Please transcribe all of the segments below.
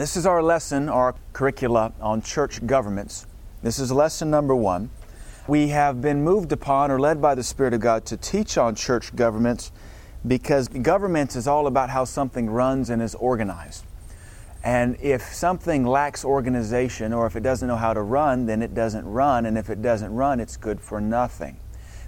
This is our lesson, our curricula on church governments. This is lesson number one. We have been moved upon or led by the Spirit of God to teach on church governments because governments is all about how something runs and is organized. And if something lacks organization or if it doesn't know how to run, then it doesn't run. And if it doesn't run, it's good for nothing.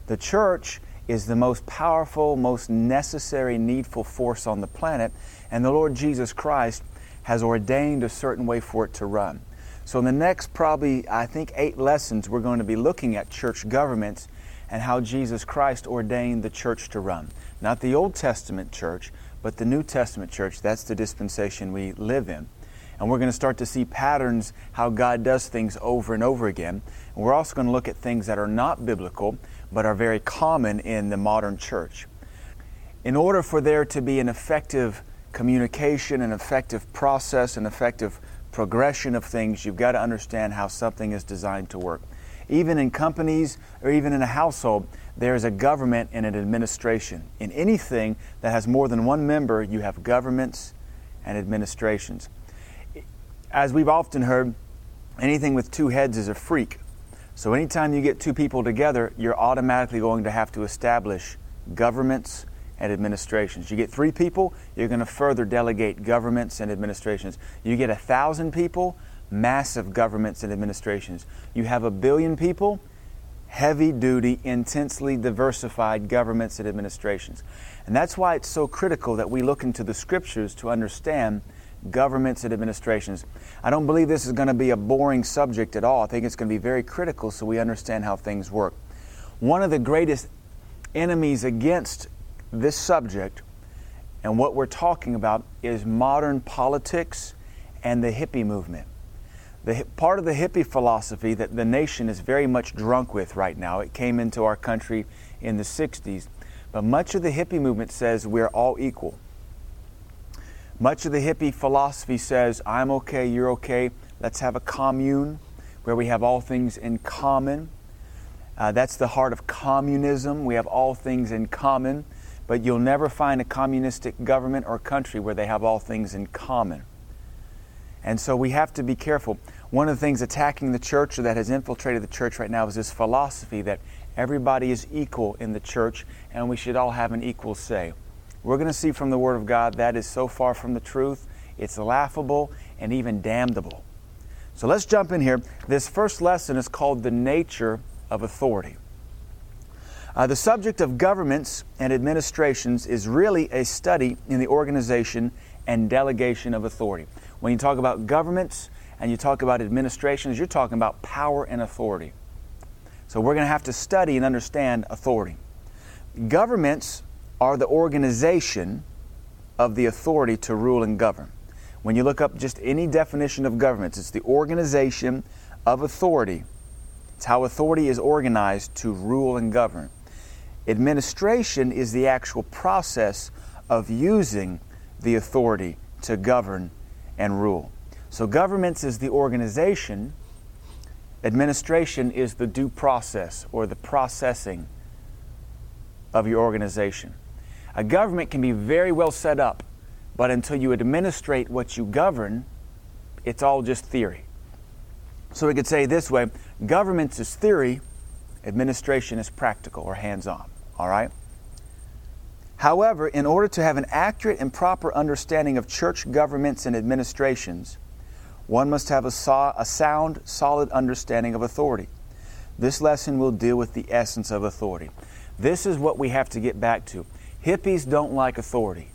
The church is the most powerful, most necessary, needful force on the planet. And the Lord Jesus Christ has ordained a certain way for it to run. So, in the next probably, I think, eight lessons, we're going to be looking at church governments and how Jesus Christ ordained the church to run. Not the Old Testament church, but the New Testament church. That's the dispensation we live in. And we're going to start to see patterns how God does things over and over again. And we're also going to look at things that are not biblical, but are very common in the modern church. In order for there to be an effective communication, an effective process, an effective progression of things, you've got to understand how something is designed to work. Even in companies or even in a household, there is a government and an administration. In anything that has more than one member, you have governments and administrations. As we've often heard, anything with two heads is a freak. So anytime you get two people together, you're automatically going to have to establish governments and administrations. You get three people, you're going to further delegate governments and administrations. You get a thousand people, massive governments and administrations. You have a billion people, heavy duty, intensely diversified governments and administrations. And that's why it's so critical that we look into the scriptures to understand governments and administrations. I don't believe this is going to be a boring subject at all. I think it's going to be very critical so we understand how things work. One of the greatest enemies against this subject and what we're talking about is modern politics and the hippie movement. The, part of the hippie philosophy that the nation is very much drunk with right now, it came into our country in the 60s, but much of the hippie movement says we're all equal. Much of the hippie philosophy says, I'm okay, you're okay, let's have a commune where we have all things in common. Uh, that's the heart of communism. We have all things in common, but you'll never find a communistic government or country where they have all things in common. And so we have to be careful. One of the things attacking the church or that has infiltrated the church right now is this philosophy that everybody is equal in the church and we should all have an equal say. We're going to see from the Word of God that is so far from the truth, it's laughable and even damnable. So let's jump in here. This first lesson is called The Nature of Authority. Uh, the subject of governments and administrations is really a study in the organization and delegation of authority. When you talk about governments and you talk about administrations, you're talking about power and authority. So we're going to have to study and understand authority. Governments are the organization of the authority to rule and govern. When you look up just any definition of governments, it's the organization of authority. It's how authority is organized to rule and govern. Administration is the actual process of using the authority to govern and rule. So, governments is the organization, administration is the due process or the processing of your organization. A government can be very well set up, but until you administrate what you govern, it's all just theory. So we could say this way government is theory, administration is practical or hands on. All right? However, in order to have an accurate and proper understanding of church governments and administrations, one must have a, so- a sound, solid understanding of authority. This lesson will deal with the essence of authority. This is what we have to get back to. Hippies don't like authority.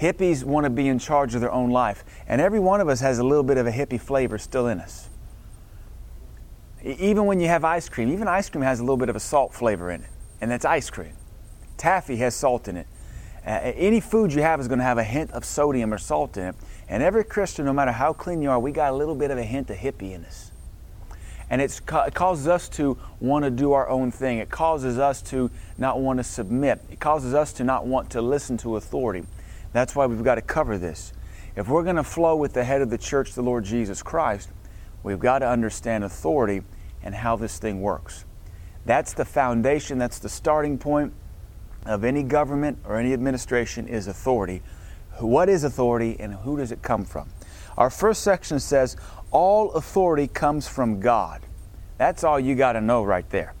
Hippies want to be in charge of their own life. And every one of us has a little bit of a hippie flavor still in us. Even when you have ice cream, even ice cream has a little bit of a salt flavor in it, and that's ice cream. Taffy has salt in it. Uh, any food you have is going to have a hint of sodium or salt in it. And every Christian, no matter how clean you are, we got a little bit of a hint of hippie in us. And it causes us to want to do our own thing. It causes us to not want to submit. It causes us to not want to listen to authority. That's why we've got to cover this. If we're going to flow with the head of the church, the Lord Jesus Christ, we've got to understand authority and how this thing works. That's the foundation, that's the starting point of any government or any administration is authority. What is authority and who does it come from? Our first section says, All authority comes from God. That's all you got to know right there.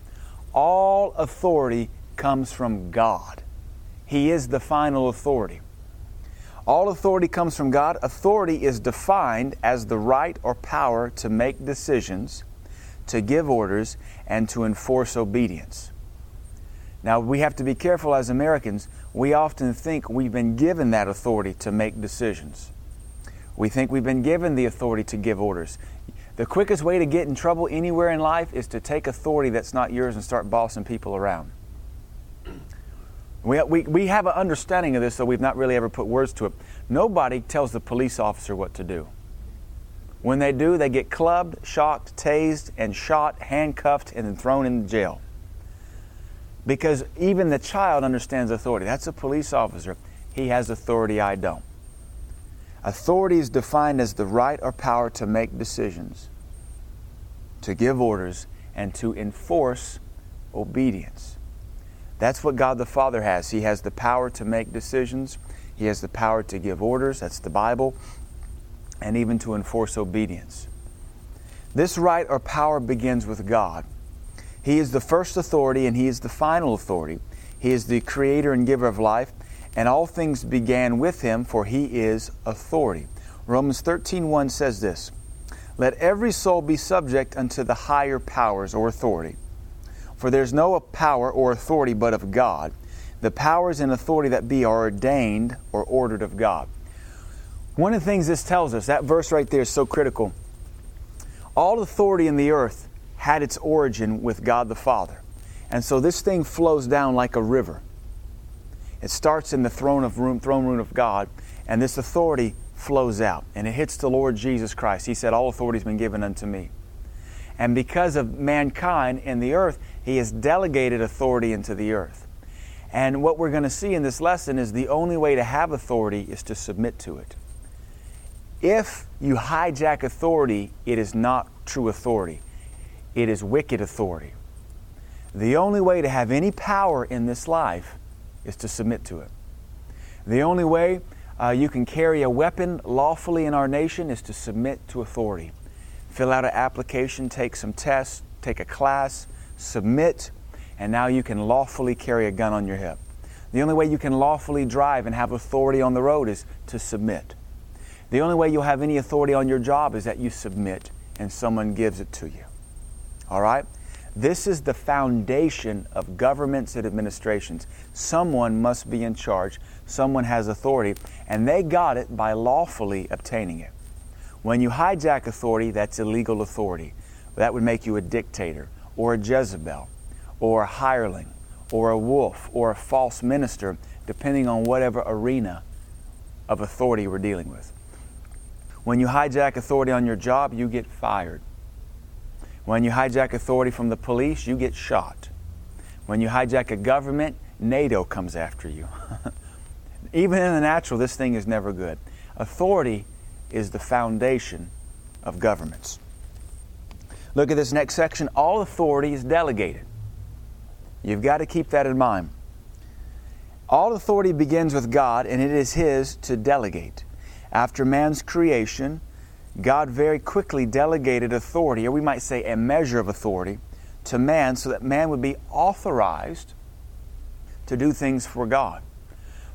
All authority comes from God. He is the final authority. All authority comes from God. Authority is defined as the right or power to make decisions, to give orders, and to enforce obedience. Now, we have to be careful as Americans. We often think we've been given that authority to make decisions. We think we've been given the authority to give orders. The quickest way to get in trouble anywhere in life is to take authority that's not yours and start bossing people around. We, we, we have an understanding of this, though we've not really ever put words to it. Nobody tells the police officer what to do. When they do, they get clubbed, shocked, tased, and shot, handcuffed, and then thrown in jail. Because even the child understands authority. That's a police officer. He has authority, I don't. Authority is defined as the right or power to make decisions, to give orders, and to enforce obedience. That's what God the Father has. He has the power to make decisions, He has the power to give orders, that's the Bible, and even to enforce obedience. This right or power begins with God. He is the first authority and He is the final authority. He is the creator and giver of life, and all things began with Him, for He is authority. Romans 13:1 says this: Let every soul be subject unto the higher powers or authority. For there's no power or authority but of God. The powers and authority that be are ordained or ordered of God. One of the things this tells us, that verse right there is so critical. All authority in the earth had its origin with God the Father. And so this thing flows down like a river. It starts in the throne of room, throne room of God, and this authority flows out, and it hits the Lord Jesus Christ. He said, All authority has been given unto me. And because of mankind in the earth, he has delegated authority into the earth. And what we're going to see in this lesson is the only way to have authority is to submit to it. If you hijack authority, it is not true authority, it is wicked authority. The only way to have any power in this life is to submit to it. The only way uh, you can carry a weapon lawfully in our nation is to submit to authority. Fill out an application, take some tests, take a class, submit, and now you can lawfully carry a gun on your hip. The only way you can lawfully drive and have authority on the road is to submit. The only way you'll have any authority on your job is that you submit and someone gives it to you. All right? This is the foundation of governments and administrations. Someone must be in charge, someone has authority, and they got it by lawfully obtaining it. When you hijack authority, that's illegal authority. That would make you a dictator or a Jezebel or a hireling or a wolf or a false minister, depending on whatever arena of authority we're dealing with. When you hijack authority on your job, you get fired. When you hijack authority from the police, you get shot. When you hijack a government, NATO comes after you. Even in the natural, this thing is never good. Authority is the foundation of governments. Look at this next section. All authority is delegated. You've got to keep that in mind. All authority begins with God, and it is His to delegate. After man's creation, God very quickly delegated authority, or we might say a measure of authority, to man so that man would be authorized to do things for God.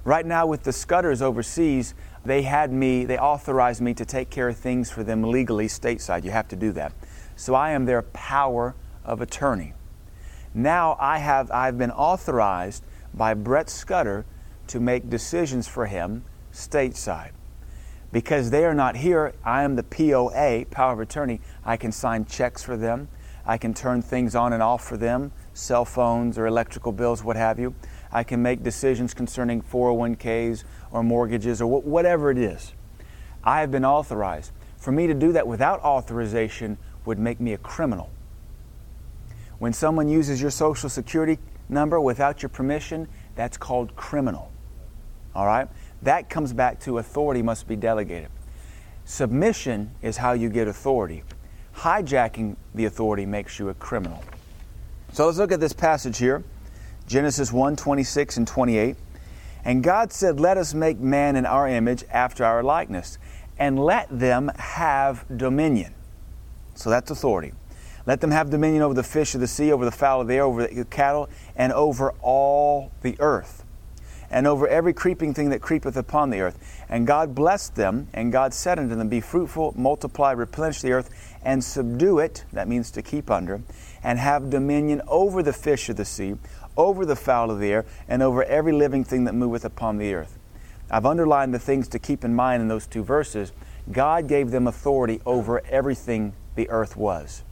Right now, with the Scudders overseas, they had me, they authorized me to take care of things for them legally stateside. You have to do that. So I am their power of attorney. Now I have I've been authorized by Brett Scudder to make decisions for him stateside. Because they are not here, I am the POA, power of attorney. I can sign checks for them. I can turn things on and off for them, cell phones or electrical bills, what have you. I can make decisions concerning 401ks or mortgages or whatever it is. I have been authorized. For me to do that without authorization would make me a criminal. When someone uses your social security number without your permission, that's called criminal. All right? That comes back to authority must be delegated. Submission is how you get authority. Hijacking the authority makes you a criminal. So let's look at this passage here Genesis 1 26 and 28. And God said, Let us make man in our image after our likeness, and let them have dominion. So that's authority. Let them have dominion over the fish of the sea, over the fowl of the air, over the cattle, and over all the earth, and over every creeping thing that creepeth upon the earth. And God blessed them, and God said unto them, Be fruitful, multiply, replenish the earth, and subdue it, that means to keep under, and have dominion over the fish of the sea, over the fowl of the air, and over every living thing that moveth upon the earth. I've underlined the things to keep in mind in those two verses. God gave them authority over everything the earth was.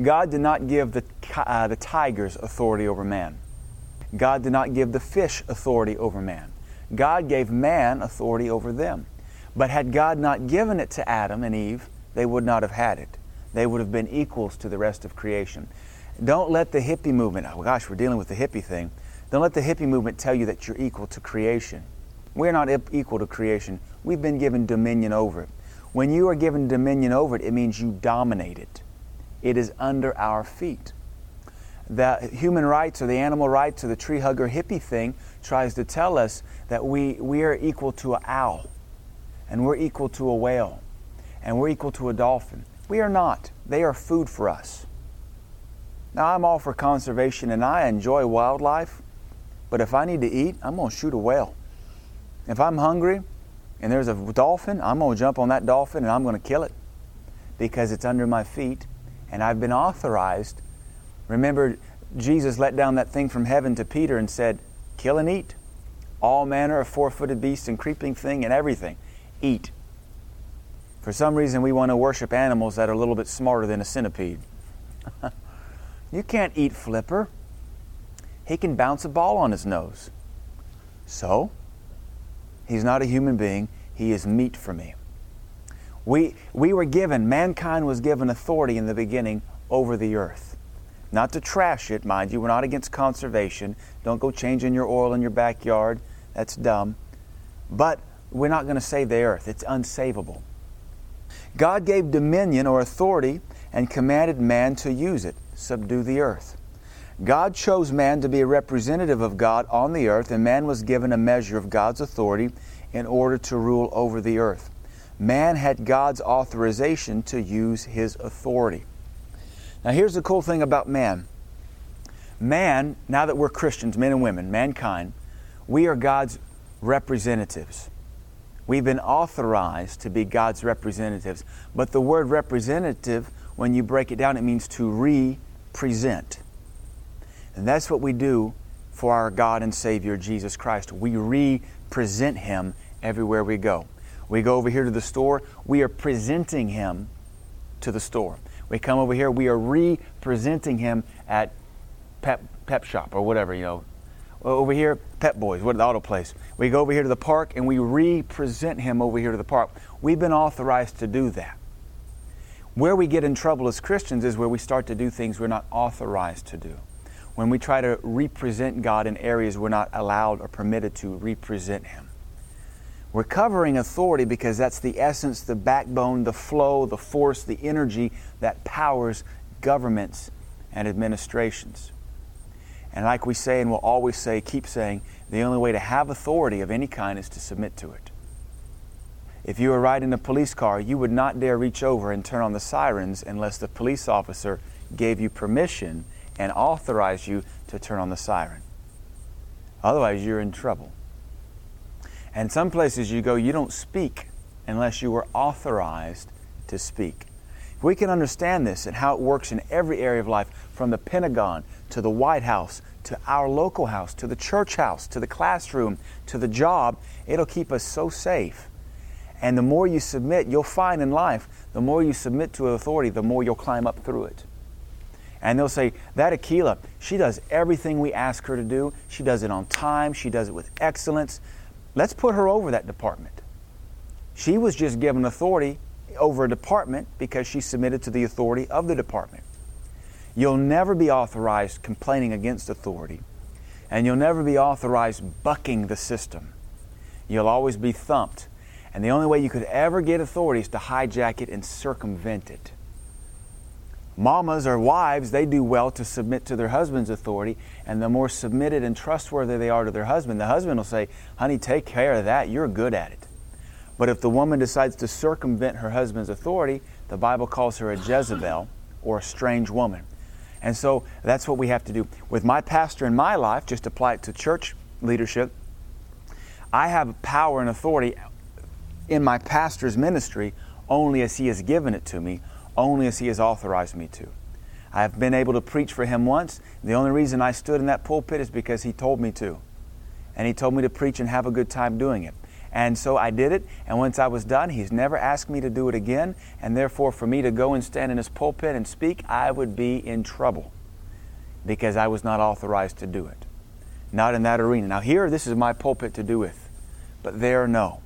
God did not give the, uh, the tigers authority over man. God did not give the fish authority over man. God gave man authority over them. But had God not given it to Adam and Eve, they would not have had it. They would have been equals to the rest of creation. Don't let the hippie movement, oh gosh, we're dealing with the hippie thing. Don't let the hippie movement tell you that you're equal to creation. We're not equal to creation. We've been given dominion over it. When you are given dominion over it, it means you dominate it. It is under our feet. The human rights or the animal rights or the tree hugger hippie thing tries to tell us that we, we are equal to an owl and we're equal to a whale and we're equal to a dolphin. We are not. They are food for us. Now, I'm all for conservation and I enjoy wildlife, but if I need to eat, I'm going to shoot a whale. If I'm hungry and there's a dolphin, I'm going to jump on that dolphin and I'm going to kill it because it's under my feet and I've been authorized. Remember, Jesus let down that thing from heaven to Peter and said, Kill and eat. All manner of four footed beasts and creeping thing and everything. Eat. For some reason, we want to worship animals that are a little bit smarter than a centipede. you can't eat Flipper. He can bounce a ball on his nose. So, he's not a human being. He is meat for me. We, we were given, mankind was given authority in the beginning over the earth. Not to trash it, mind you. We're not against conservation. Don't go changing your oil in your backyard. That's dumb. But we're not going to save the earth, it's unsavable. God gave dominion or authority and commanded man to use it, subdue the earth. God chose man to be a representative of God on the earth, and man was given a measure of God's authority in order to rule over the earth. Man had God's authorization to use his authority. Now, here's the cool thing about man man, now that we're Christians, men and women, mankind, we are God's representatives. We've been authorized to be God's representatives. But the word representative, when you break it down, it means to represent. And that's what we do for our God and Savior, Jesus Christ. We represent Him everywhere we go. We go over here to the store, we are presenting Him to the store. We come over here, we are representing Him at Pep, Pep Shop or whatever, you know, over here, Pep Boys, what the auto place. We go over here to the park and we represent him over here to the park. We've been authorized to do that. Where we get in trouble as Christians is where we start to do things we're not authorized to do. When we try to represent God in areas we're not allowed or permitted to represent Him. We're covering authority because that's the essence, the backbone, the flow, the force, the energy that powers governments and administrations. And like we say and will always say, keep saying, the only way to have authority of any kind is to submit to it. If you were riding a police car, you would not dare reach over and turn on the sirens unless the police officer gave you permission and authorized you to turn on the siren. Otherwise, you're in trouble. And some places you go, you don't speak unless you were authorized to speak. If we can understand this and how it works in every area of life, from the Pentagon to the White House to our local house to the church house to the classroom to the job, it'll keep us so safe. And the more you submit, you'll find in life, the more you submit to authority, the more you'll climb up through it. And they'll say, That Aquila, she does everything we ask her to do. She does it on time. She does it with excellence. Let's put her over that department. She was just given authority over a department because she submitted to the authority of the department. You'll never be authorized complaining against authority, and you'll never be authorized bucking the system. You'll always be thumped. And the only way you could ever get authority is to hijack it and circumvent it. Mamas or wives, they do well to submit to their husband's authority, and the more submitted and trustworthy they are to their husband, the husband will say, Honey, take care of that. You're good at it. But if the woman decides to circumvent her husband's authority, the Bible calls her a Jezebel or a strange woman. And so that's what we have to do. With my pastor in my life, just apply it to church leadership, I have power and authority in my pastor's ministry only as he has given it to me, only as he has authorized me to. I have been able to preach for him once. The only reason I stood in that pulpit is because he told me to. And he told me to preach and have a good time doing it. And so I did it, and once I was done, he's never asked me to do it again. And therefore, for me to go and stand in his pulpit and speak, I would be in trouble because I was not authorized to do it. Not in that arena. Now, here, this is my pulpit to do with, but there, no.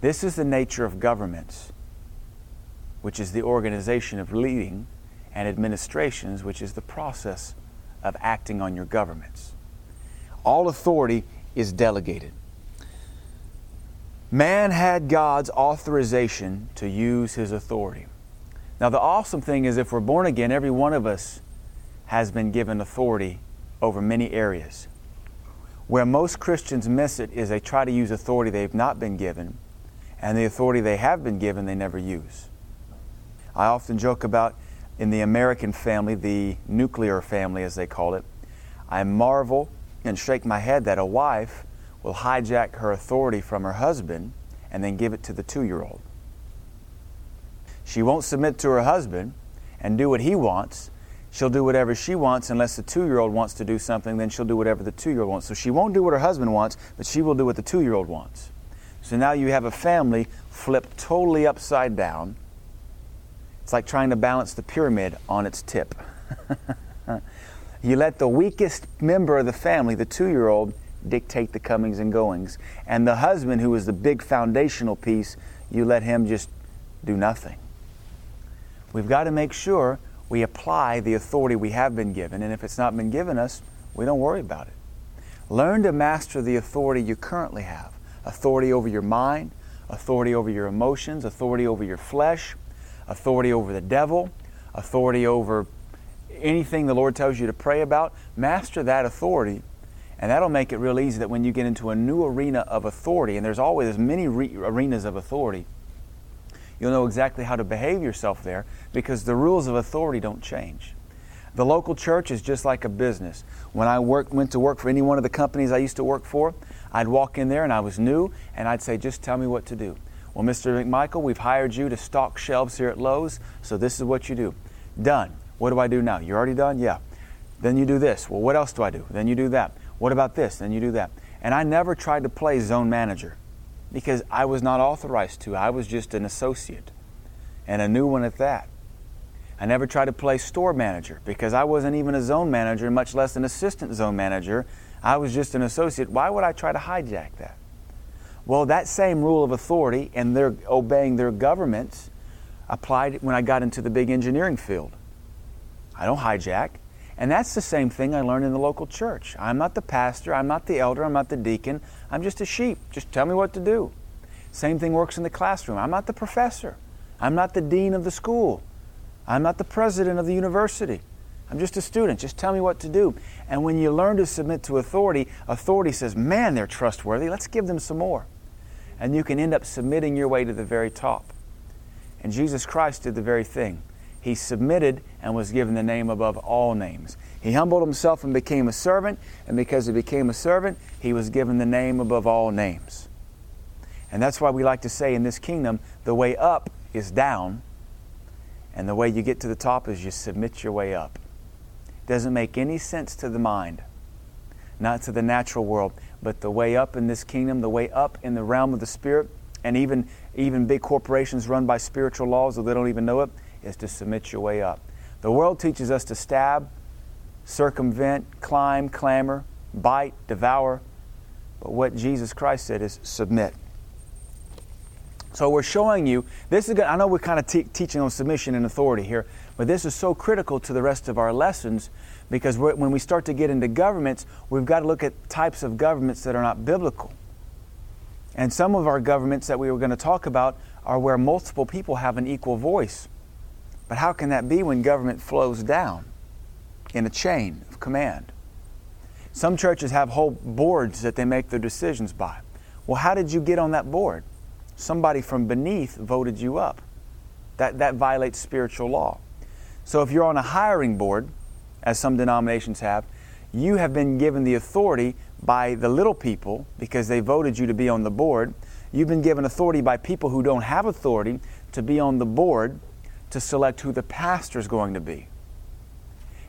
This is the nature of governments, which is the organization of leading, and administrations, which is the process of acting on your governments. All authority is delegated. Man had God's authorization to use his authority. Now, the awesome thing is, if we're born again, every one of us has been given authority over many areas. Where most Christians miss it is they try to use authority they've not been given, and the authority they have been given they never use. I often joke about in the American family, the nuclear family as they call it, I marvel and shake my head that a wife will hijack her authority from her husband and then give it to the two year old. She won't submit to her husband and do what he wants. She'll do whatever she wants unless the two year old wants to do something, then she'll do whatever the two year old wants. So she won't do what her husband wants, but she will do what the two year old wants. So now you have a family flipped totally upside down. It's like trying to balance the pyramid on its tip. you let the weakest member of the family, the two year old, dictate the comings and goings. And the husband, who is the big foundational piece, you let him just do nothing. We've got to make sure we apply the authority we have been given, and if it's not been given us, we don't worry about it. Learn to master the authority you currently have authority over your mind, authority over your emotions, authority over your flesh, authority over the devil, authority over anything the Lord tells you to pray about. Master that authority and that'll make it real easy that when you get into a new arena of authority, and there's always as many re- arenas of authority, you'll know exactly how to behave yourself there because the rules of authority don't change. The local church is just like a business. When I worked, went to work for any one of the companies I used to work for, I'd walk in there and I was new, and I'd say, just tell me what to do. Well, Mr. McMichael, we've hired you to stock shelves here at Lowe's, so this is what you do. Done. What do I do now? You're already done? Yeah. Then you do this. Well, what else do I do? Then you do that. What about this? Then you do that. And I never tried to play zone manager because I was not authorized to. I was just an associate and a new one at that. I never tried to play store manager because I wasn't even a zone manager, much less an assistant zone manager. I was just an associate. Why would I try to hijack that? Well, that same rule of authority and their obeying their governments applied when I got into the big engineering field. I don't hijack. And that's the same thing I learned in the local church. I'm not the pastor, I'm not the elder, I'm not the deacon, I'm just a sheep. Just tell me what to do. Same thing works in the classroom. I'm not the professor, I'm not the dean of the school, I'm not the president of the university. I'm just a student. Just tell me what to do. And when you learn to submit to authority, authority says, man, they're trustworthy. Let's give them some more. And you can end up submitting your way to the very top. And Jesus Christ did the very thing. He submitted and was given the name above all names. He humbled himself and became a servant, and because he became a servant, he was given the name above all names. And that's why we like to say in this kingdom, the way up is down, and the way you get to the top is you submit your way up. Doesn't make any sense to the mind, not to the natural world, but the way up in this kingdom, the way up in the realm of the spirit, and even even big corporations run by spiritual laws, though they don't even know it, is to submit your way up. The world teaches us to stab, circumvent, climb, clamor, bite, devour. But what Jesus Christ said is submit. So we're showing you this is. Good, I know we're kind of te- teaching on submission and authority here, but this is so critical to the rest of our lessons because when we start to get into governments, we've got to look at types of governments that are not biblical. And some of our governments that we were going to talk about are where multiple people have an equal voice But how can that be when government flows down in a chain of command? Some churches have whole boards that they make their decisions by. Well, how did you get on that board? Somebody from beneath voted you up. That, that violates spiritual law. So if you're on a hiring board, as some denominations have, you have been given the authority by the little people because they voted you to be on the board. You've been given authority by people who don't have authority to be on the board to select who the pastor is going to be.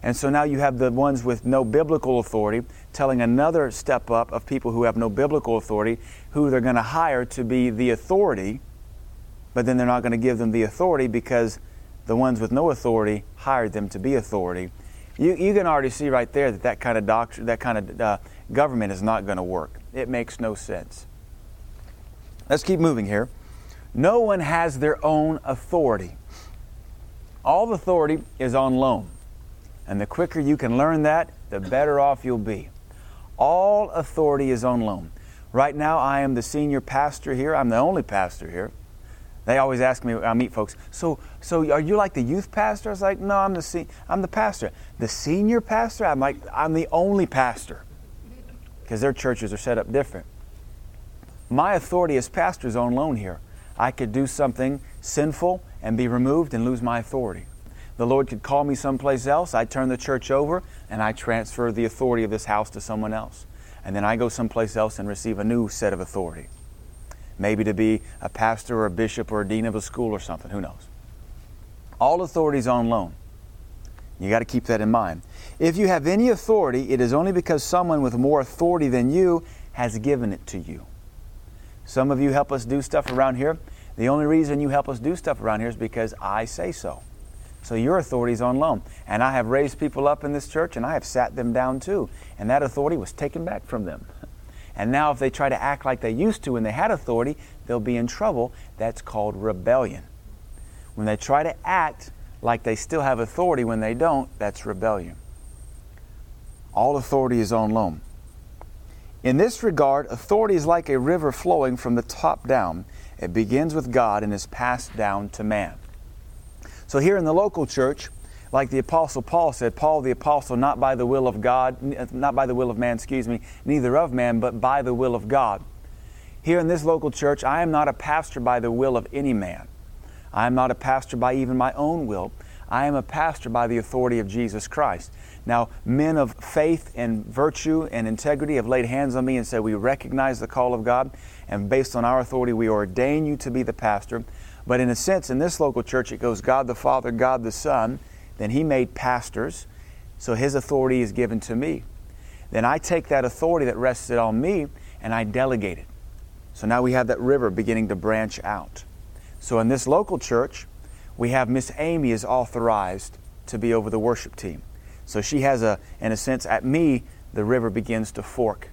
And so now you have the ones with no biblical authority telling another step up of people who have no biblical authority who they're going to hire to be the authority, but then they're not going to give them the authority because the ones with no authority hired them to be authority. You, you can already see right there that that kind of doctrine, that kind of uh, government is not going to work. It makes no sense. Let's keep moving here. No one has their own authority. All authority is on loan. And the quicker you can learn that, the better off you'll be. All authority is on loan. Right now, I am the senior pastor here. I'm the only pastor here. They always ask me, I meet folks, so, so are you like the youth pastor? I was like, no, I'm the, se- I'm the pastor. The senior pastor? I'm like, I'm the only pastor. Because their churches are set up different. My authority as pastor is on loan here. I could do something sinful and be removed and lose my authority. The Lord could call me someplace else. I turn the church over and I transfer the authority of this house to someone else. And then I go someplace else and receive a new set of authority. Maybe to be a pastor or a bishop or a dean of a school or something. Who knows? All authority is on loan. You got to keep that in mind. If you have any authority, it is only because someone with more authority than you has given it to you. Some of you help us do stuff around here. The only reason you help us do stuff around here is because I say so. So your authority is on loan. And I have raised people up in this church and I have sat them down too. And that authority was taken back from them. And now if they try to act like they used to when they had authority, they'll be in trouble. That's called rebellion. When they try to act like they still have authority when they don't, that's rebellion. All authority is on loan. In this regard, authority is like a river flowing from the top down. It begins with God and is passed down to man. So here in the local church, like the apostle Paul said, Paul the apostle, not by the will of God, uh, not by the will of man, excuse me, neither of man, but by the will of God. Here in this local church, I am not a pastor by the will of any man. I am not a pastor by even my own will. I am a pastor by the authority of Jesus Christ. Now, men of faith and virtue and integrity have laid hands on me and said, We recognize the call of God, and based on our authority, we ordain you to be the pastor. But in a sense, in this local church, it goes God the Father, God the Son. Then He made pastors, so His authority is given to me. Then I take that authority that rested on me and I delegate it. So now we have that river beginning to branch out. So in this local church, we have Miss Amy is authorized to be over the worship team. So she has a, in a sense, at me, the river begins to fork.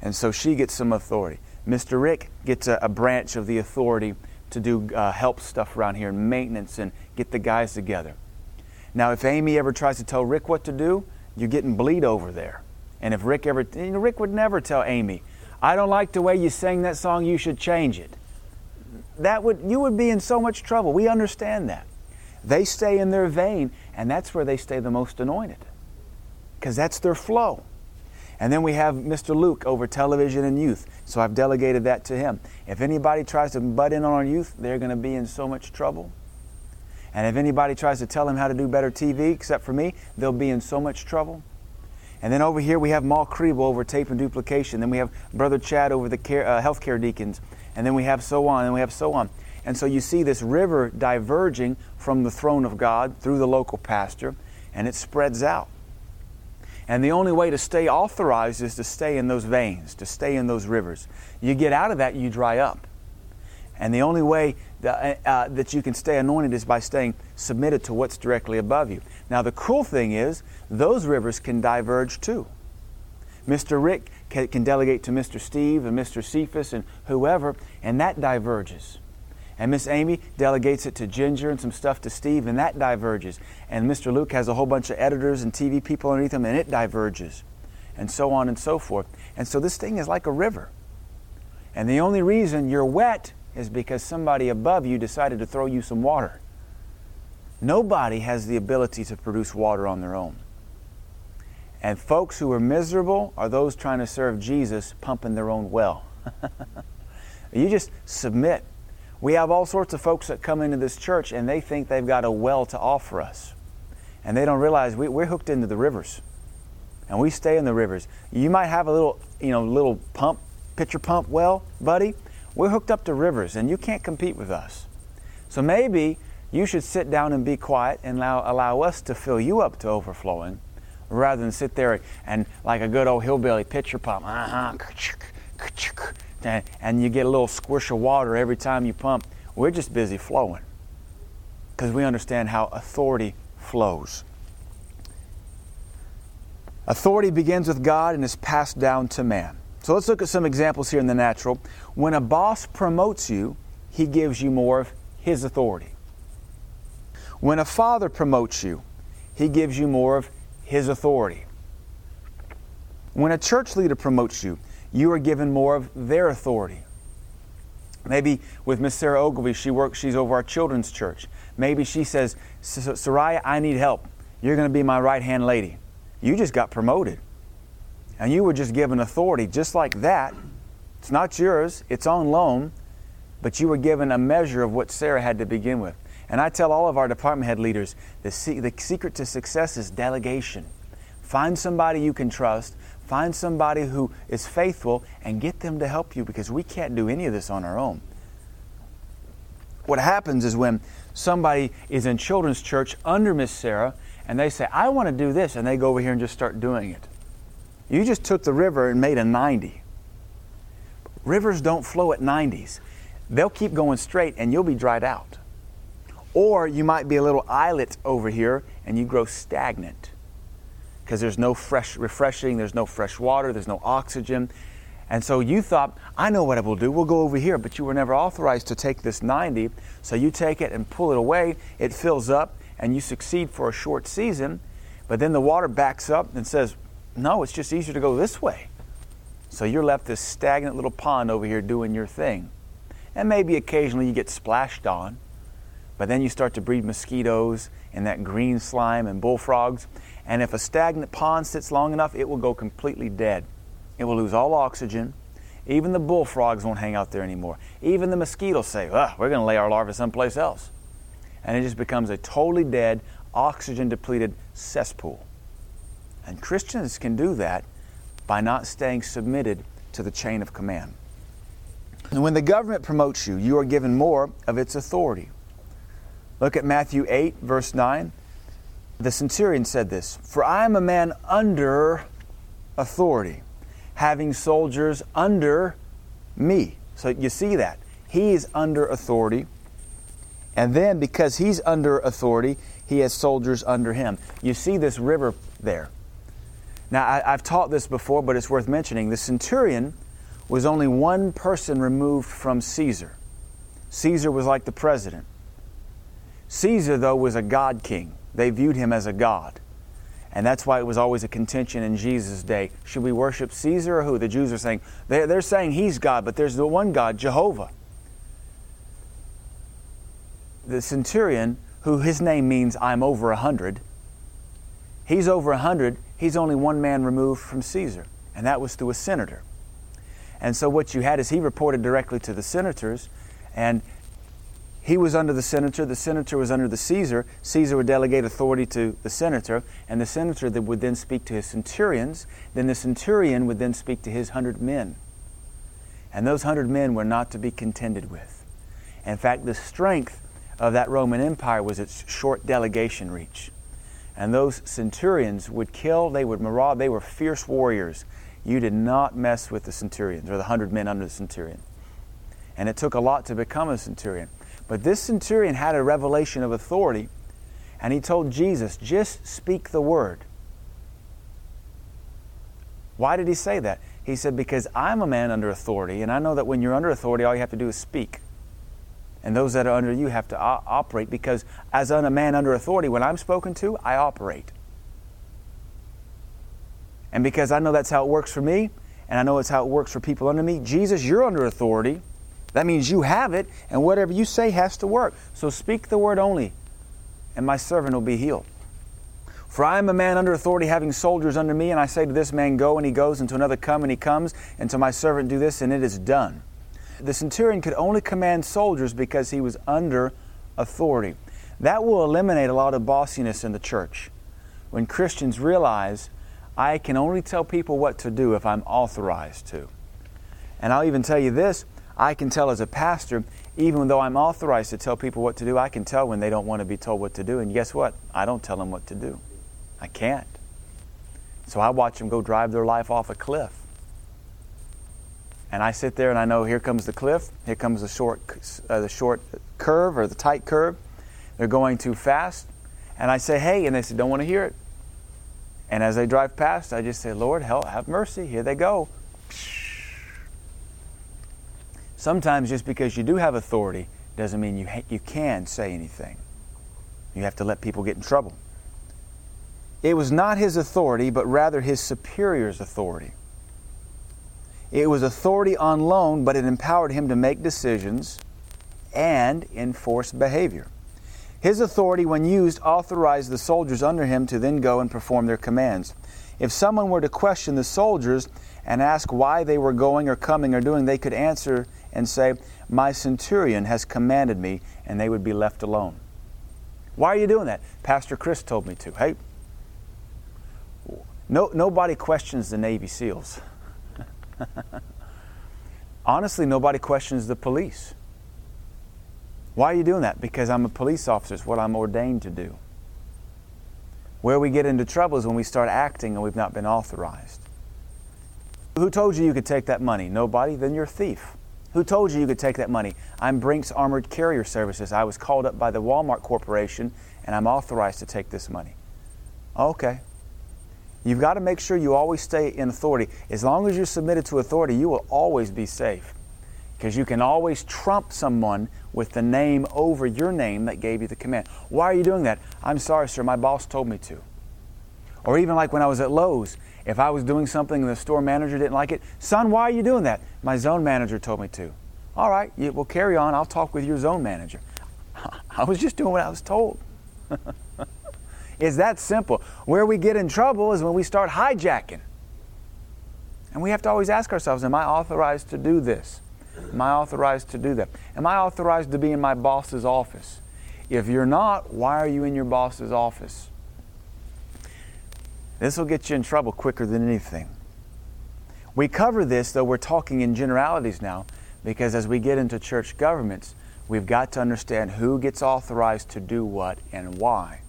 And so she gets some authority. Mr. Rick gets a, a branch of the authority to do uh, help stuff around here and maintenance and get the guys together. Now, if Amy ever tries to tell Rick what to do, you're getting bleed over there. And if Rick ever, you know, Rick would never tell Amy, I don't like the way you sang that song, you should change it. That would, you would be in so much trouble. We understand that. They stay in their vein, and that's where they stay the most anointed because that's their flow. And then we have Mr. Luke over television and youth. So I've delegated that to him. If anybody tries to butt in on our youth, they're going to be in so much trouble. And if anybody tries to tell him how to do better TV, except for me, they'll be in so much trouble. And then over here we have Mal Kriebel over tape and duplication. Then we have Brother Chad over the care, uh, healthcare deacons. And then we have so on, and we have so on. And so you see this river diverging from the throne of God through the local pastor, and it spreads out. And the only way to stay authorized is to stay in those veins, to stay in those rivers. You get out of that, you dry up. And the only way that, uh, uh, that you can stay anointed is by staying submitted to what's directly above you. Now, the cool thing is, those rivers can diverge too. Mr. Rick can, can delegate to Mr. Steve and Mr. Cephas and whoever, and that diverges. And Miss Amy delegates it to Ginger and some stuff to Steve, and that diverges. And Mr. Luke has a whole bunch of editors and TV people underneath him, and it diverges. And so on and so forth. And so this thing is like a river. And the only reason you're wet is because somebody above you decided to throw you some water. Nobody has the ability to produce water on their own. And folks who are miserable are those trying to serve Jesus pumping their own well. you just submit. We have all sorts of folks that come into this church and they think they've got a well to offer us. And they don't realize we, we're hooked into the rivers. And we stay in the rivers. You might have a little, you know, little pump, pitcher pump well, buddy. We're hooked up to rivers and you can't compete with us. So maybe you should sit down and be quiet and allow, allow us to fill you up to overflowing rather than sit there and like a good old hillbilly pitcher pump. Uh-huh, and you get a little squish of water every time you pump. We're just busy flowing because we understand how authority flows. Authority begins with God and is passed down to man. So let's look at some examples here in the natural. When a boss promotes you, he gives you more of his authority. When a father promotes you, he gives you more of his authority. When a church leader promotes you, you are given more of their authority. Maybe with Miss Sarah Ogilvy, she works, she's over our children's church. Maybe she says, Soraya, I need help. You're going to be my right hand lady. You just got promoted. And you were just given authority just like that. It's not yours, it's on loan, but you were given a measure of what Sarah had to begin with. And I tell all of our department head leaders the, se- the secret to success is delegation. Find somebody you can trust, find somebody who is faithful, and get them to help you because we can't do any of this on our own. What happens is when somebody is in children's church under Miss Sarah and they say, I want to do this, and they go over here and just start doing it. You just took the river and made a 90. Rivers don't flow at 90s. They'll keep going straight and you'll be dried out. Or you might be a little islet over here and you grow stagnant because there's no fresh refreshing, there's no fresh water, there's no oxygen. And so you thought, I know what I will do. We'll go over here, but you were never authorized to take this 90. So you take it and pull it away. It fills up, and you succeed for a short season. But then the water backs up and says, No, it's just easier to go this way. So you're left this stagnant little pond over here doing your thing. And maybe occasionally you get splashed on. But then you start to breed mosquitoes and that green slime and bullfrogs. And if a stagnant pond sits long enough, it will go completely dead. It will lose all oxygen. Even the bullfrogs won't hang out there anymore. Even the mosquitoes say, we're going to lay our larvae someplace else. And it just becomes a totally dead, oxygen depleted cesspool. And Christians can do that by not staying submitted to the chain of command. And when the government promotes you, you are given more of its authority. Look at Matthew 8, verse 9. The centurion said this For I am a man under authority, having soldiers under me. So you see that. He is under authority. And then, because he's under authority, he has soldiers under him. You see this river there. Now, I, have taught this before, but it's worth mentioning. The centurion was only one person removed from Caesar. Caesar was like the president. Caesar, though, was a God king. They viewed him as a God. And that's why it was always a contention in Jesus' day. Should we worship Caesar or who? The Jews are saying, they're, they're saying he's God, but there's the one God, Jehovah. The centurion, who his name means I'm over a hundred, he's over a hundred, he's only one man removed from Caesar, and that was through a senator. And so what you had is he reported directly to the senators, and he was under the senator, the senator was under the Caesar. Caesar would delegate authority to the senator, and the senator would then speak to his centurions. Then the centurion would then speak to his hundred men. And those hundred men were not to be contended with. In fact, the strength of that Roman Empire was its short delegation reach. And those centurions would kill, they would maraud, they were fierce warriors. You did not mess with the centurions or the hundred men under the centurion. And it took a lot to become a centurion. But this centurion had a revelation of authority, and he told Jesus, just speak the word. Why did he say that? He said, Because I'm a man under authority, and I know that when you're under authority, all you have to do is speak. And those that are under you have to o- operate, because as a man under authority, when I'm spoken to, I operate. And because I know that's how it works for me, and I know it's how it works for people under me, Jesus, you're under authority. That means you have it, and whatever you say has to work. So speak the word only. and my servant will be healed. For I am a man under authority, having soldiers under me, and I say to this man, Go, and he goes, and to another, Come, and he comes, and to my servant, Do this, and it is done. The centurion could only command soldiers because he was under authority. That will eliminate a lot of bossiness in the church. When Christians realize, I can only tell people what to do if I'm authorized to. And I'll even tell you this I can tell as a pastor, even though I'm authorized to tell people what to do, I can tell when they don't want to be told what to do. And guess what? I don't tell them what to do. I can't. So I watch them go drive their life off a cliff. And I sit there and I know here comes the cliff, here comes the short, uh, the short curve or the tight curve. They're going too fast. And I say, hey, and they say, don't want to hear it. And as they drive past, I just say, Lord, help, have mercy. Here they go. Sometimes just because you do have authority doesn't mean you, ha- you can say anything. You have to let people get in trouble. It was not his authority, but rather his superior's authority. It was authority on loan, but it empowered him to make decisions and enforce behavior. His authority, when used, authorized the soldiers under him to then go and perform their commands. If someone were to question the soldiers and ask why they were going or coming or doing, they could answer and say, My centurion has commanded me, and they would be left alone. Why are you doing that? Pastor Chris told me to. Hey, no, nobody questions the Navy SEALs. Honestly, nobody questions the police. Why are you doing that? Because I'm a police officer. It's what I'm ordained to do. Where we get into trouble is when we start acting and we've not been authorized. Who told you you could take that money? Nobody? Then you're a thief. Who told you you could take that money? I'm Brinks Armored Carrier Services. I was called up by the Walmart Corporation and I'm authorized to take this money. Okay. You've got to make sure you always stay in authority. As long as you're submitted to authority, you will always be safe. Because you can always trump someone with the name over your name that gave you the command. Why are you doing that? I'm sorry, sir, my boss told me to. Or even like when I was at Lowe's, if I was doing something and the store manager didn't like it, son, why are you doing that? My zone manager told me to. All right, well, carry on. I'll talk with your zone manager. I was just doing what I was told. it's that simple. Where we get in trouble is when we start hijacking. And we have to always ask ourselves Am I authorized to do this? Am I authorized to do that? Am I authorized to be in my boss's office? If you're not, why are you in your boss's office? This will get you in trouble quicker than anything. We cover this, though we're talking in generalities now, because as we get into church governments, we've got to understand who gets authorized to do what and why.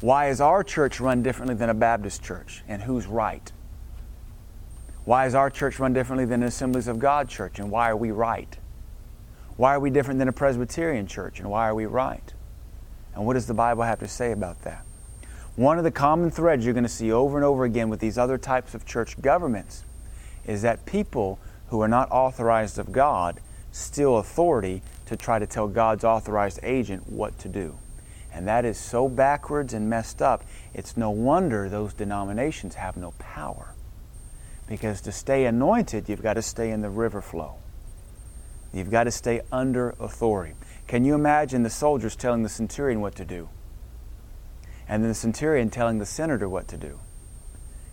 Why is our church run differently than a Baptist church, and who's right? Why is our church run differently than an Assemblies of God church, and why are we right? Why are we different than a Presbyterian church, and why are we right? And what does the Bible have to say about that? One of the common threads you're going to see over and over again with these other types of church governments is that people who are not authorized of God steal authority to try to tell God's authorized agent what to do. And that is so backwards and messed up, it's no wonder those denominations have no power. Because to stay anointed, you've got to stay in the river flow. You've got to stay under authority. Can you imagine the soldiers telling the centurion what to do? and then the centurion telling the senator what to do,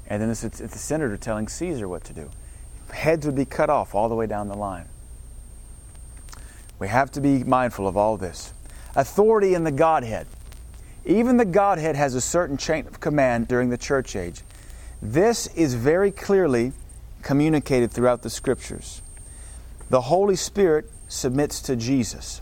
and then the, the senator telling Caesar what to do. Heads would be cut off all the way down the line. We have to be mindful of all this. Authority in the Godhead. Even the Godhead has a certain chain of command during the church age. This is very clearly communicated throughout the scriptures. The Holy Spirit submits to Jesus.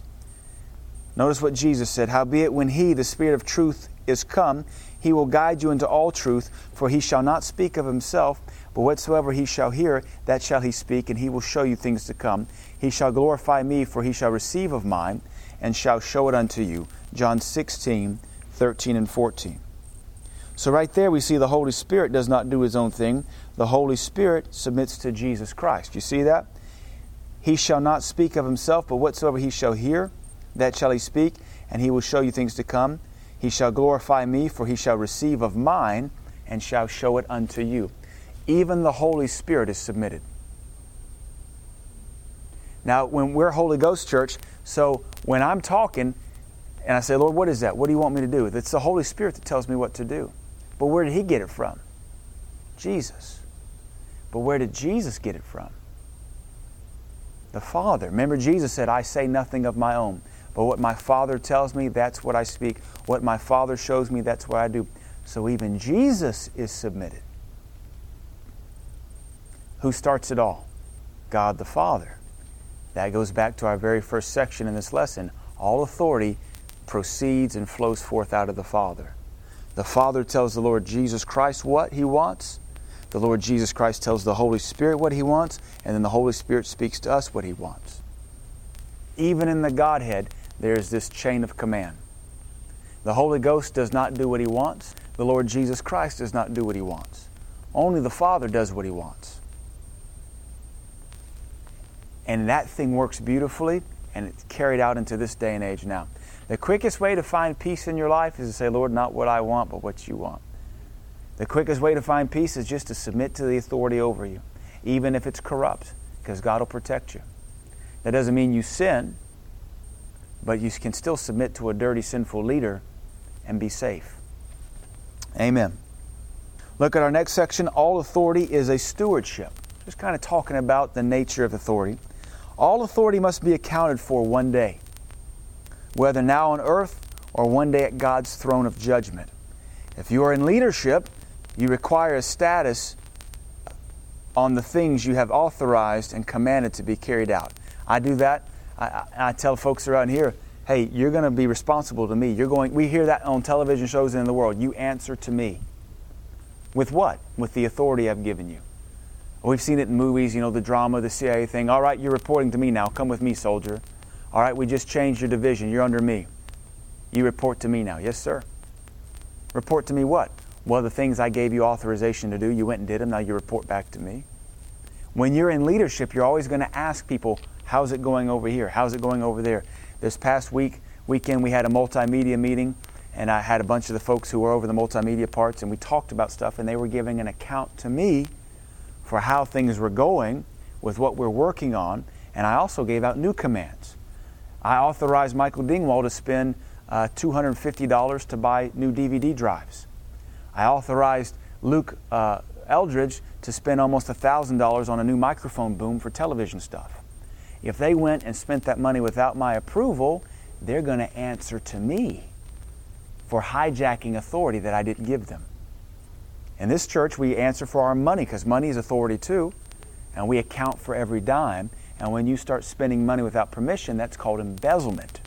Notice what Jesus said Howbeit, when He, the Spirit of truth, is come, he will guide you into all truth, for he shall not speak of himself, but whatsoever he shall hear, that shall he speak, and he will show you things to come. He shall glorify me, for he shall receive of mine, and shall show it unto you. John 16, 13, and 14. So, right there, we see the Holy Spirit does not do his own thing. The Holy Spirit submits to Jesus Christ. You see that? He shall not speak of himself, but whatsoever he shall hear, that shall he speak, and he will show you things to come. He shall glorify me, for he shall receive of mine and shall show it unto you. Even the Holy Spirit is submitted. Now, when we're Holy Ghost Church, so when I'm talking And I say, Lord, what is that? What do you want me to do? It's the Holy Spirit that tells me what to do. But where did He get it from? Jesus. But where did Jesus get it from? The Father. Remember, Jesus said, I say nothing of my own, but what my Father tells me, that's what I speak. What my Father shows me, that's what I do. So even Jesus is submitted. Who starts it all? God the Father. That goes back to our very first section in this lesson. All authority proceeds and flows forth out of the Father. The Father tells the Lord Jesus Christ what He wants. The Lord Jesus Christ tells the Holy Spirit what He wants, and then the Holy Spirit speaks to us what He wants. Even in the Godhead, there is this chain of command. The Holy Ghost does not do what He wants. The Lord Jesus Christ does not do what He wants. Only the Father does what He wants. And that thing works beautifully, and it's carried out into this day and age now. The quickest way to find peace in your life is to say, Lord, not what I want, but what you want. The quickest way to find peace is just to submit to the authority over you, even if it's corrupt, because God will protect you. That doesn't mean you sin, but you can still submit to a dirty, sinful leader and be safe. Amen. Look at our next section. All authority is a stewardship. Just kind of talking about the nature of authority. All authority must be accounted for one day whether now on earth or one day at God's throne of judgment. If you are in leadership, you require a status on the things you have authorized and commanded to be carried out. I do that. I, I tell folks around here, hey, you're going to be responsible to me. You're going. We hear that on television shows in the world. You answer to me. With what? With the authority I've given you. We've seen it in movies, you know, the drama, the CIA thing. All right, you're reporting to me now. Come with me, soldier. All right, we just changed your division. You're under me. You report to me now. Yes, sir. Report to me what? Well, the things I gave you authorization to do, you went and did them. Now you report back to me. When you're in leadership, you're always going to ask people, how's it going over here? How's it going over there? This past week, weekend, we had a multimedia meeting, and I had a bunch of the folks who were over the multimedia parts, and we talked about stuff, and they were giving an account to me for how things were going with what we're working on, and I also gave out new commands. I authorized Michael Dingwall to spend uh, $250 to buy new DVD drives. I authorized Luke uh, Eldridge to spend almost $1,000 on a new microphone boom for television stuff. If they went and spent that money without my approval, they're going to answer to me for hijacking authority that I didn't give them. In this church, we answer for our money because money is authority too, and we account for every dime. And when you start spending money without permission, that's called embezzlement.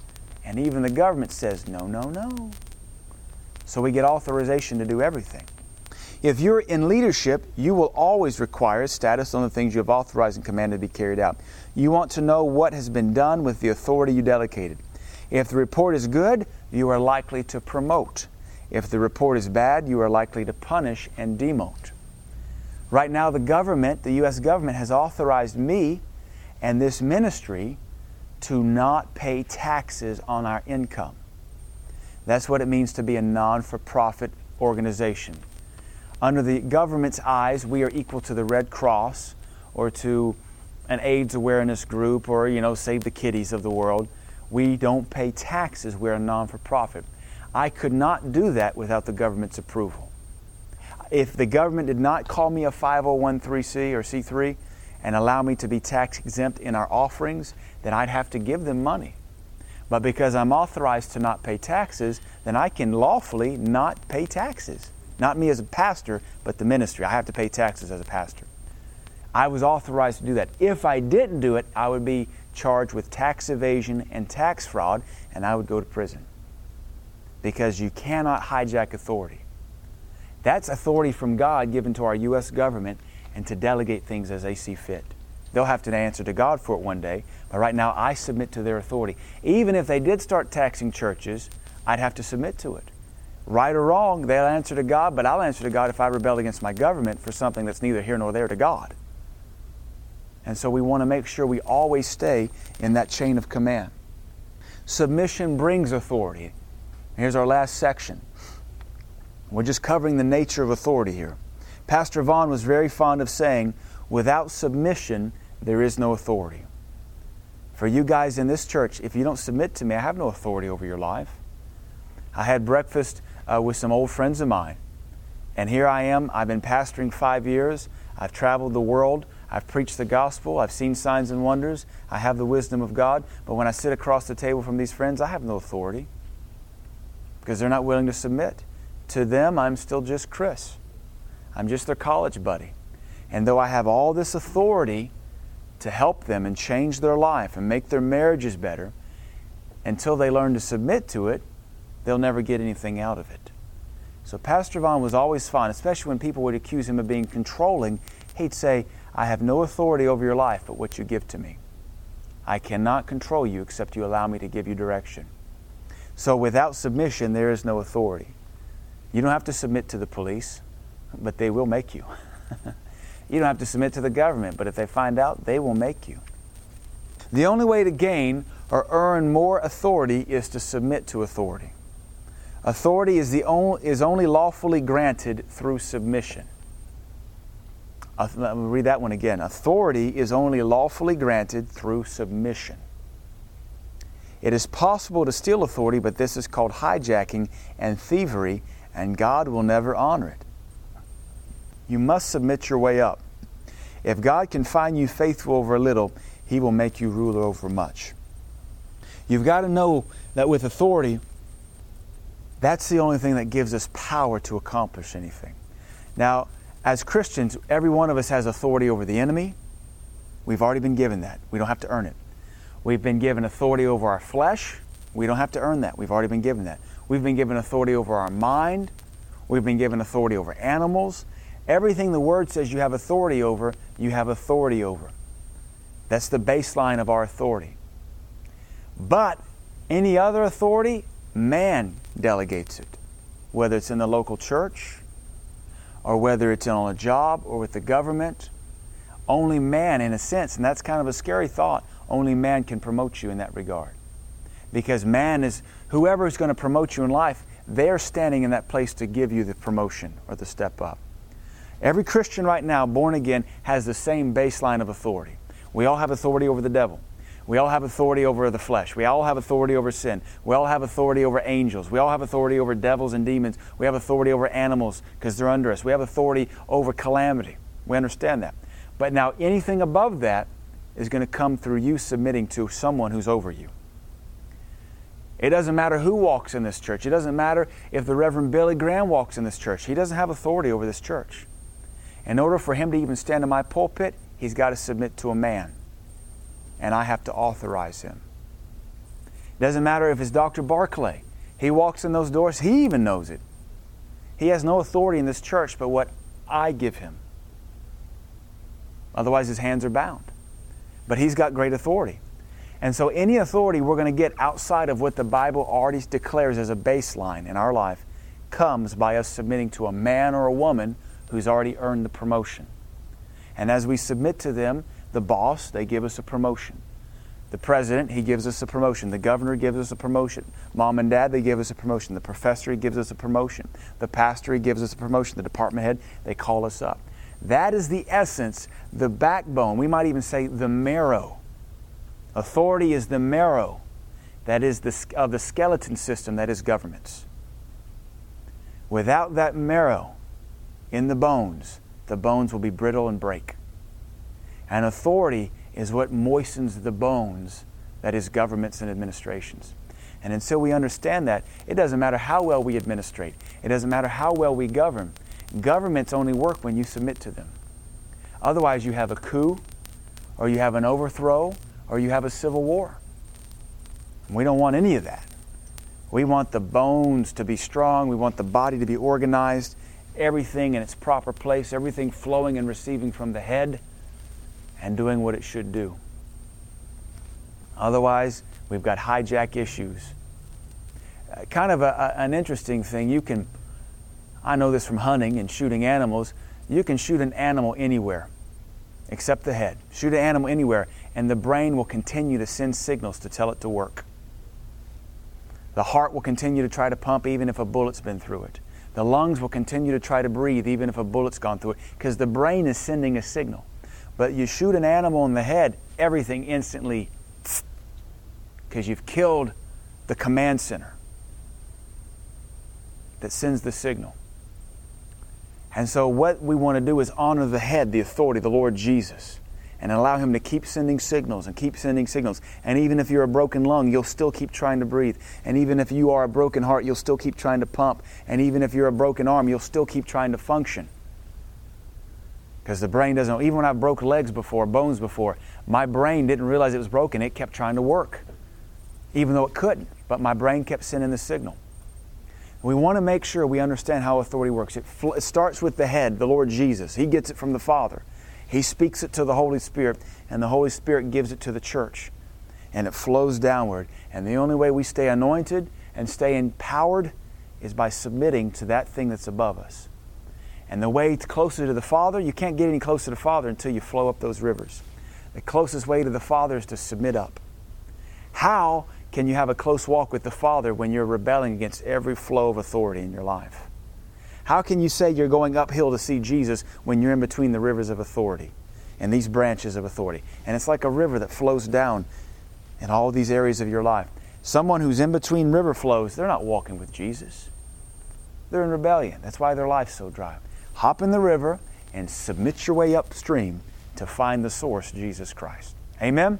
And even the government says, no, no, no. So we get authorization to do everything. If you're in leadership, you will always require status on the things you have authorized and commanded to be carried out. You want to know what has been done with the authority you delegated. If the report is good, you are likely to promote. If the report is bad, you are likely to punish and demote. Right now, the government, the U.S. government, has authorized me and this ministry to not pay taxes on our income. That's what it means to be a non for profit organization. Under the government's eyes, we are equal to the Red Cross or to an AIDS awareness group or, you know, Save the Kiddies of the world. We don't pay taxes. We're a non for profit. I could not do that without the government's approval. If the government did not call me a 501c or C3, and allow me to be tax exempt in our offerings, then I'd have to give them money. But because I'm authorized to not pay taxes, then I can lawfully not pay taxes. Not me as a pastor, but the ministry. I have to pay taxes as a pastor. I was authorized to do that. If I didn't do it, I would be charged with tax evasion and tax fraud, and I would go to prison. Because you cannot hijack authority. That's authority from God given to our U.S. government, and to delegate things as they see fit. They'll have to answer to God for it one day, but right now I submit to their authority. Even if they did start taxing churches, I'd have to submit to it. Right or wrong, they'll answer to God, but I'll answer to God if I rebel against my government for something that's neither here nor there to God. And so we want to make sure we always stay in that chain of command. Submission brings authority. Here's our last section. We're just covering the nature of authority here. Pastor Vaughn was very fond of saying, without submission, there is no authority. For you guys in this church, if you don't submit to me, I have no authority over your life. I had breakfast uh, with some old friends of mine. And here I am. I've been pastoring five years. I've traveled the world. I've preached the gospel. I've seen signs and wonders. I have the wisdom of God. But when I sit across the table from these friends, I have no authority because they're not willing to submit. To them, I'm still just Chris. I'm just their college buddy. And though I have all this authority to help them and change their life and make their marriages better, until they learn to submit to it, they'll never get anything out of it. So Pastor Vaughn was always fine, especially when people would accuse him of being controlling. He'd say, I have no authority over your life but what you give to me. I cannot control you except you allow me to give you direction. So without submission, there is no authority. You don't have to submit to the police, but they will make you. you don't have to submit to the government, but if they find out, they will make you. The only way to gain or earn more authority is to submit to authority. Authority is, the only, is only lawfully granted through submission. Let me read that one again. Authority is only lawfully granted through submission. It is possible to steal authority, but this is called hijacking and thievery, and God will never honor it. You must submit your way up. If God can find you faithful over a little, He will make you ruler over much. You've got to know that with authority, that's the only thing that gives us power to accomplish anything. Now, as Christians, every one of us has authority over the enemy. We've already been given that. We don't have to earn it. We've been given authority over our flesh. We don't have to earn that. We've already been given that. We've been given authority over our mind. We've been given authority over animals. Everything the Word says you have authority over, you have authority over. That's the baseline of our authority. But any other authority, man delegates it, whether it's in the local church or whether it's on a job or with the government. Only man, in a sense, and that's kind of a scary thought, only man can promote you in that regard. Because man is, whoever is going to promote you in life, they're standing in that place to give you the promotion or the step up. Every Christian right now, born again, has the same baseline of authority. We all have authority over the devil. We all have authority over the flesh. We all have authority over sin. We all have authority over angels. We all have authority over devils and demons. We have authority over animals because they're under us. We have authority over calamity. We understand that. But now anything above that is going to come through you submitting to someone who's over you. It doesn't matter who walks in this church. It doesn't matter if the Reverend Billy Graham walks in this church. He doesn't have authority over this church. In order for him to even stand in my pulpit, he's got to submit to a man and I have to authorize him. Doesn't matter if it's Dr. Barclay. He walks in those doors, he even knows it. He has no authority in this church but what I give him. Otherwise, his hands are bound. But he's got great authority. And so, any authority we're going to get outside of what the Bible already declares as a baseline in our life comes by us submitting to a man or a woman who's already earned the promotion. And as we submit to them, the boss, they give us a promotion. The president, he gives us a promotion. The governor gives us a promotion. Mom and dad, they give us a promotion. The professor, he gives us a promotion. The pastor, he gives us a promotion. The department head, they call us up. That is the essence, the backbone. We might even say the marrow. Authority is the marrow that is the, of the skeleton system that is governments. Without that marrow in the bones, the bones will be brittle and break. And authority is what moistens the bones that is governments and administrations. And until we understand that, it doesn't matter how well we administrate, it doesn't matter how well we govern. Governments only work when you submit to them. Otherwise, you have a coup, or you have an overthrow, or you have a civil war. We don't want any of that. We want the bones to be strong, we want the body to be organized, everything in its proper place, everything flowing and receiving from the head and doing what it should do. Otherwise, we've got hijack issues. Uh, kind of a, a, an interesting thing, you can, I know this from hunting and shooting animals, you can shoot an animal anywhere except the head. Shoot an animal anywhere, and the brain will continue to send signals to tell it to work. The heart will continue to try to pump even if a bullet's been through it. The lungs will continue to try to breathe even if a bullet's gone through it because the brain is sending a signal. But you shoot an animal in the head, everything instantly, because you've killed the command center. that sends the signal. And so, what we want to do is honor the head, the authority, the Lord Jesus, and allow Him to keep sending signals and keep sending signals. And even if you're a broken lung, you'll still keep trying to breathe. And even if you are a broken heart, you'll still keep trying to pump. And even if you're a broken arm, you'll still keep trying to function. Because the brain doesn't, even when I broke legs before, bones before, my brain didn't realize it was broken. It kept trying to work, even though it couldn't. But my brain kept sending the signal. We want to make sure we understand how authority works. It, fl- it starts with the head, the Lord Jesus. He gets it from the Father. He speaks it to the Holy Spirit, and the Holy Spirit gives it to the church. And it flows downward. And the only way we stay anointed and stay empowered is by submitting to that thing that's above us. And the way closer to the Father, you can't get any closer to the Father until you flow up those rivers. The closest way to the Father is to submit up. How can you have a close walk with the Father when you're rebelling against every flow of authority in your life? How can you say you're going uphill to see Jesus when you're in between the rivers of authority and these branches of authority? And it's like a river that flows down in all these areas of your life. Someone who's in between river flows, they're not walking with Jesus. They're in rebellion. That's why their life's so dry. Hop in the river and submit your way upstream to find the source, Jesus Christ. Amen?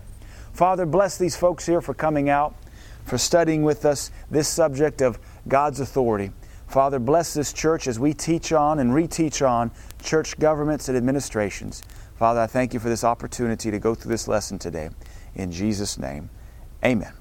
Father, bless these folks here for coming out for studying with us this subject of God's authority. Father, bless this church as we teach on and reteach on church governments and administrations. Father, I thank you for this opportunity to go through this lesson today. In Jesus' name, amen.